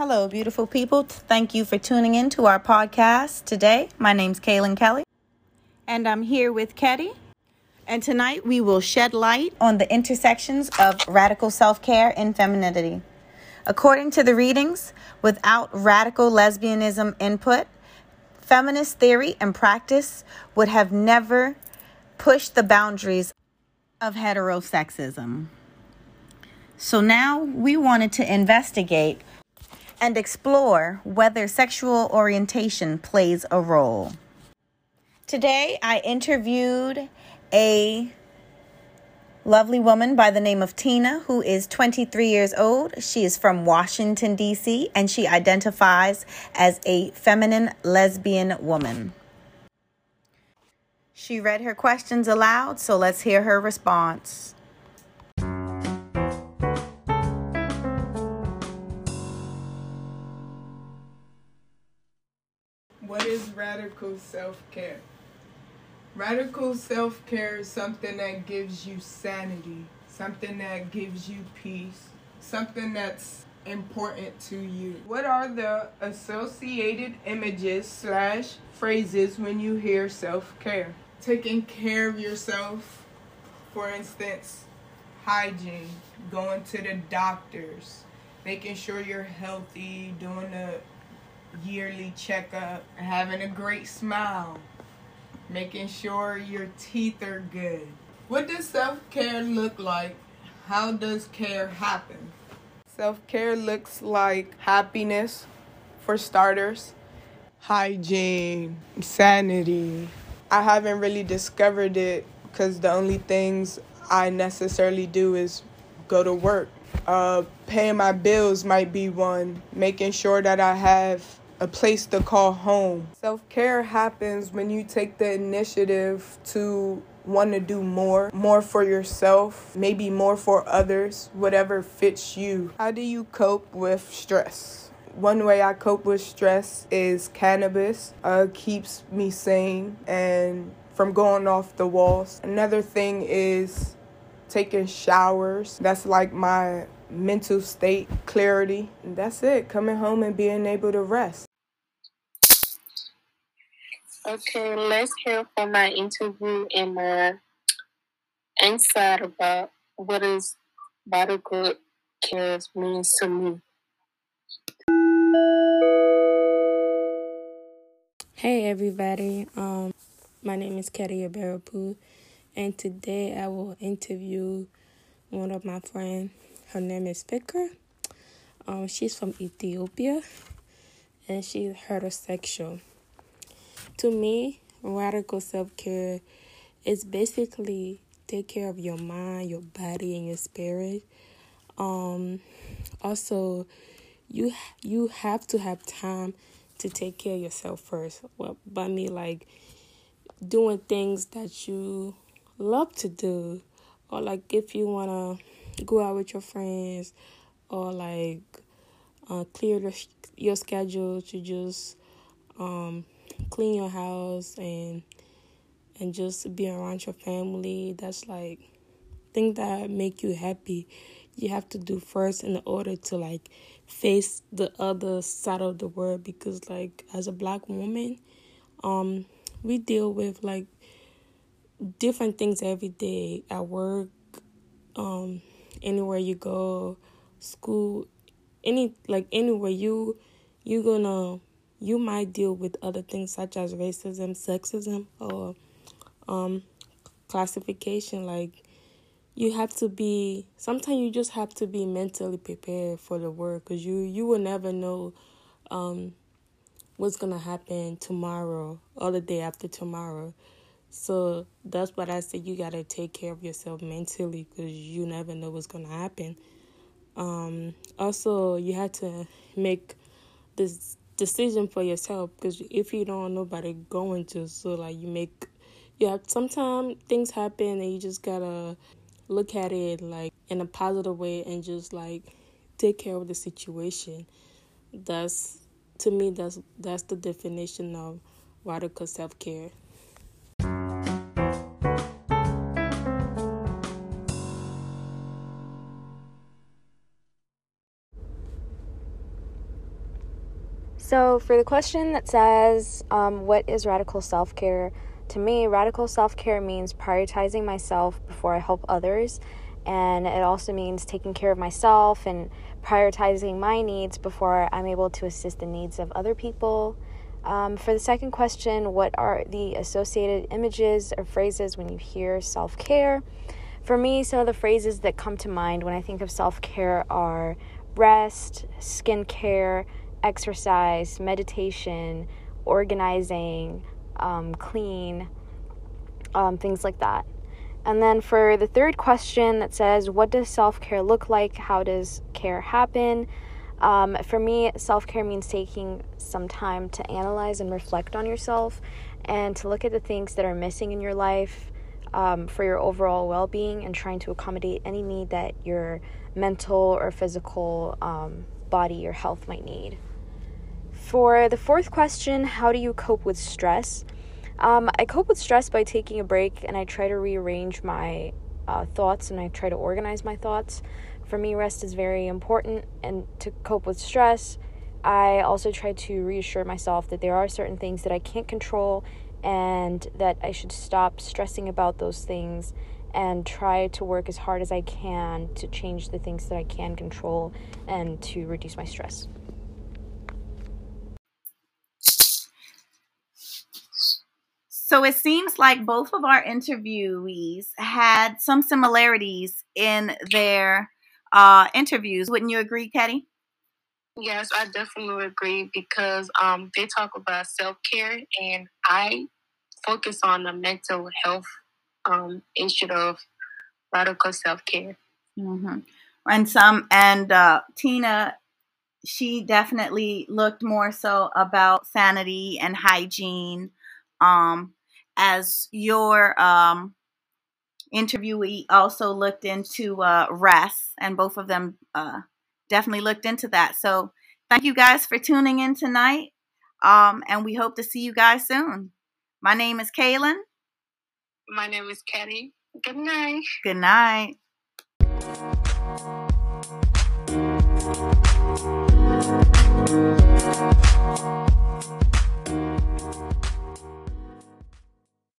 Hello, beautiful people. Thank you for tuning in to our podcast today. My name's Kaylin Kelly, and I'm here with Ketty. And tonight we will shed light on the intersections of radical self care and femininity. According to the readings, without radical lesbianism input, feminist theory and practice would have never pushed the boundaries of heterosexism. So now we wanted to investigate and explore whether sexual orientation plays a role. Today, I interviewed a lovely woman by the name of Tina, who is 23 years old. She is from Washington, D.C., and she identifies as a feminine lesbian woman. She read her questions aloud, so let's hear her response. What is radical self care? Radical self care is something that gives you sanity, something that gives you peace, something that's important to you. What are the associated images slash phrases when you hear self care? Taking care of yourself, for instance, hygiene, going to the doctors, making sure you're healthy, doing the yearly checkup, having a great smile, making sure your teeth are good. What does self care look like? How does care happen? Self care looks like happiness, for starters, hygiene, sanity. I haven't really discovered it because the only things I necessarily do is go to work. Uh, paying my bills might be one, making sure that I have a place to call home. Self care happens when you take the initiative to want to do more, more for yourself, maybe more for others, whatever fits you. How do you cope with stress? One way I cope with stress is cannabis. Uh, keeps me sane and from going off the walls. Another thing is taking showers. That's like my mental state, clarity. And that's it. Coming home and being able to rest. Okay, let's hear from my interview and my insight about what is radical care means to me. Hey everybody, um, my name is Kedia Barapu, and today I will interview one of my friends. Her name is Fikra. Um, she's from Ethiopia, and she's heterosexual to me, radical self care is basically take care of your mind, your body, and your spirit. Um, also, you you have to have time to take care of yourself first. Well, by me, like doing things that you love to do, or like if you wanna go out with your friends, or like uh, clear the, your schedule to just um clean your house and and just be around your family. That's like things that make you happy. You have to do first in order to like face the other side of the world because like as a black woman um we deal with like different things every day. At work um anywhere you go school any like anywhere you you gonna you might deal with other things such as racism, sexism, or um, classification. Like you have to be. Sometimes you just have to be mentally prepared for the work because you you will never know um, what's gonna happen tomorrow or the day after tomorrow. So that's what I say. You gotta take care of yourself mentally because you never know what's gonna happen. Um, also, you have to make this decision for yourself because if you don't nobody going to. So like you make yeah sometimes things happen and you just gotta look at it like in a positive way and just like take care of the situation. That's to me that's that's the definition of radical self-care So, for the question that says, um, What is radical self care? To me, radical self care means prioritizing myself before I help others. And it also means taking care of myself and prioritizing my needs before I'm able to assist the needs of other people. Um, for the second question, what are the associated images or phrases when you hear self care? For me, some of the phrases that come to mind when I think of self care are rest, skincare, exercise, meditation, organizing, um, clean, um, things like that. And then for the third question that says, What does self care look like? How does care happen? Um, for me, self care means taking some time to analyze and reflect on yourself and to look at the things that are missing in your life um, for your overall well being and trying to accommodate any need that your mental or physical um, body or health might need. For the fourth question, how do you cope with stress? Um, I cope with stress by taking a break and I try to rearrange my uh, thoughts and I try to organize my thoughts. For me, rest is very important, and to cope with stress, I also try to reassure myself that there are certain things that I can't control and that I should stop stressing about those things and try to work as hard as I can to change the things that I can control and to reduce my stress. So it seems like both of our interviewees had some similarities in their uh, interviews. Wouldn't you agree, Ketty? Yes, I definitely agree because um, they talk about self care, and I focus on the mental health um, instead of radical self care. Mm-hmm. And some, and uh, Tina, she definitely looked more so about sanity and hygiene. Um, as your um, interviewee also looked into uh, rest, and both of them uh, definitely looked into that. So, thank you guys for tuning in tonight, um, and we hope to see you guys soon. My name is Kaylin. My name is Kenny. Good night. Good night.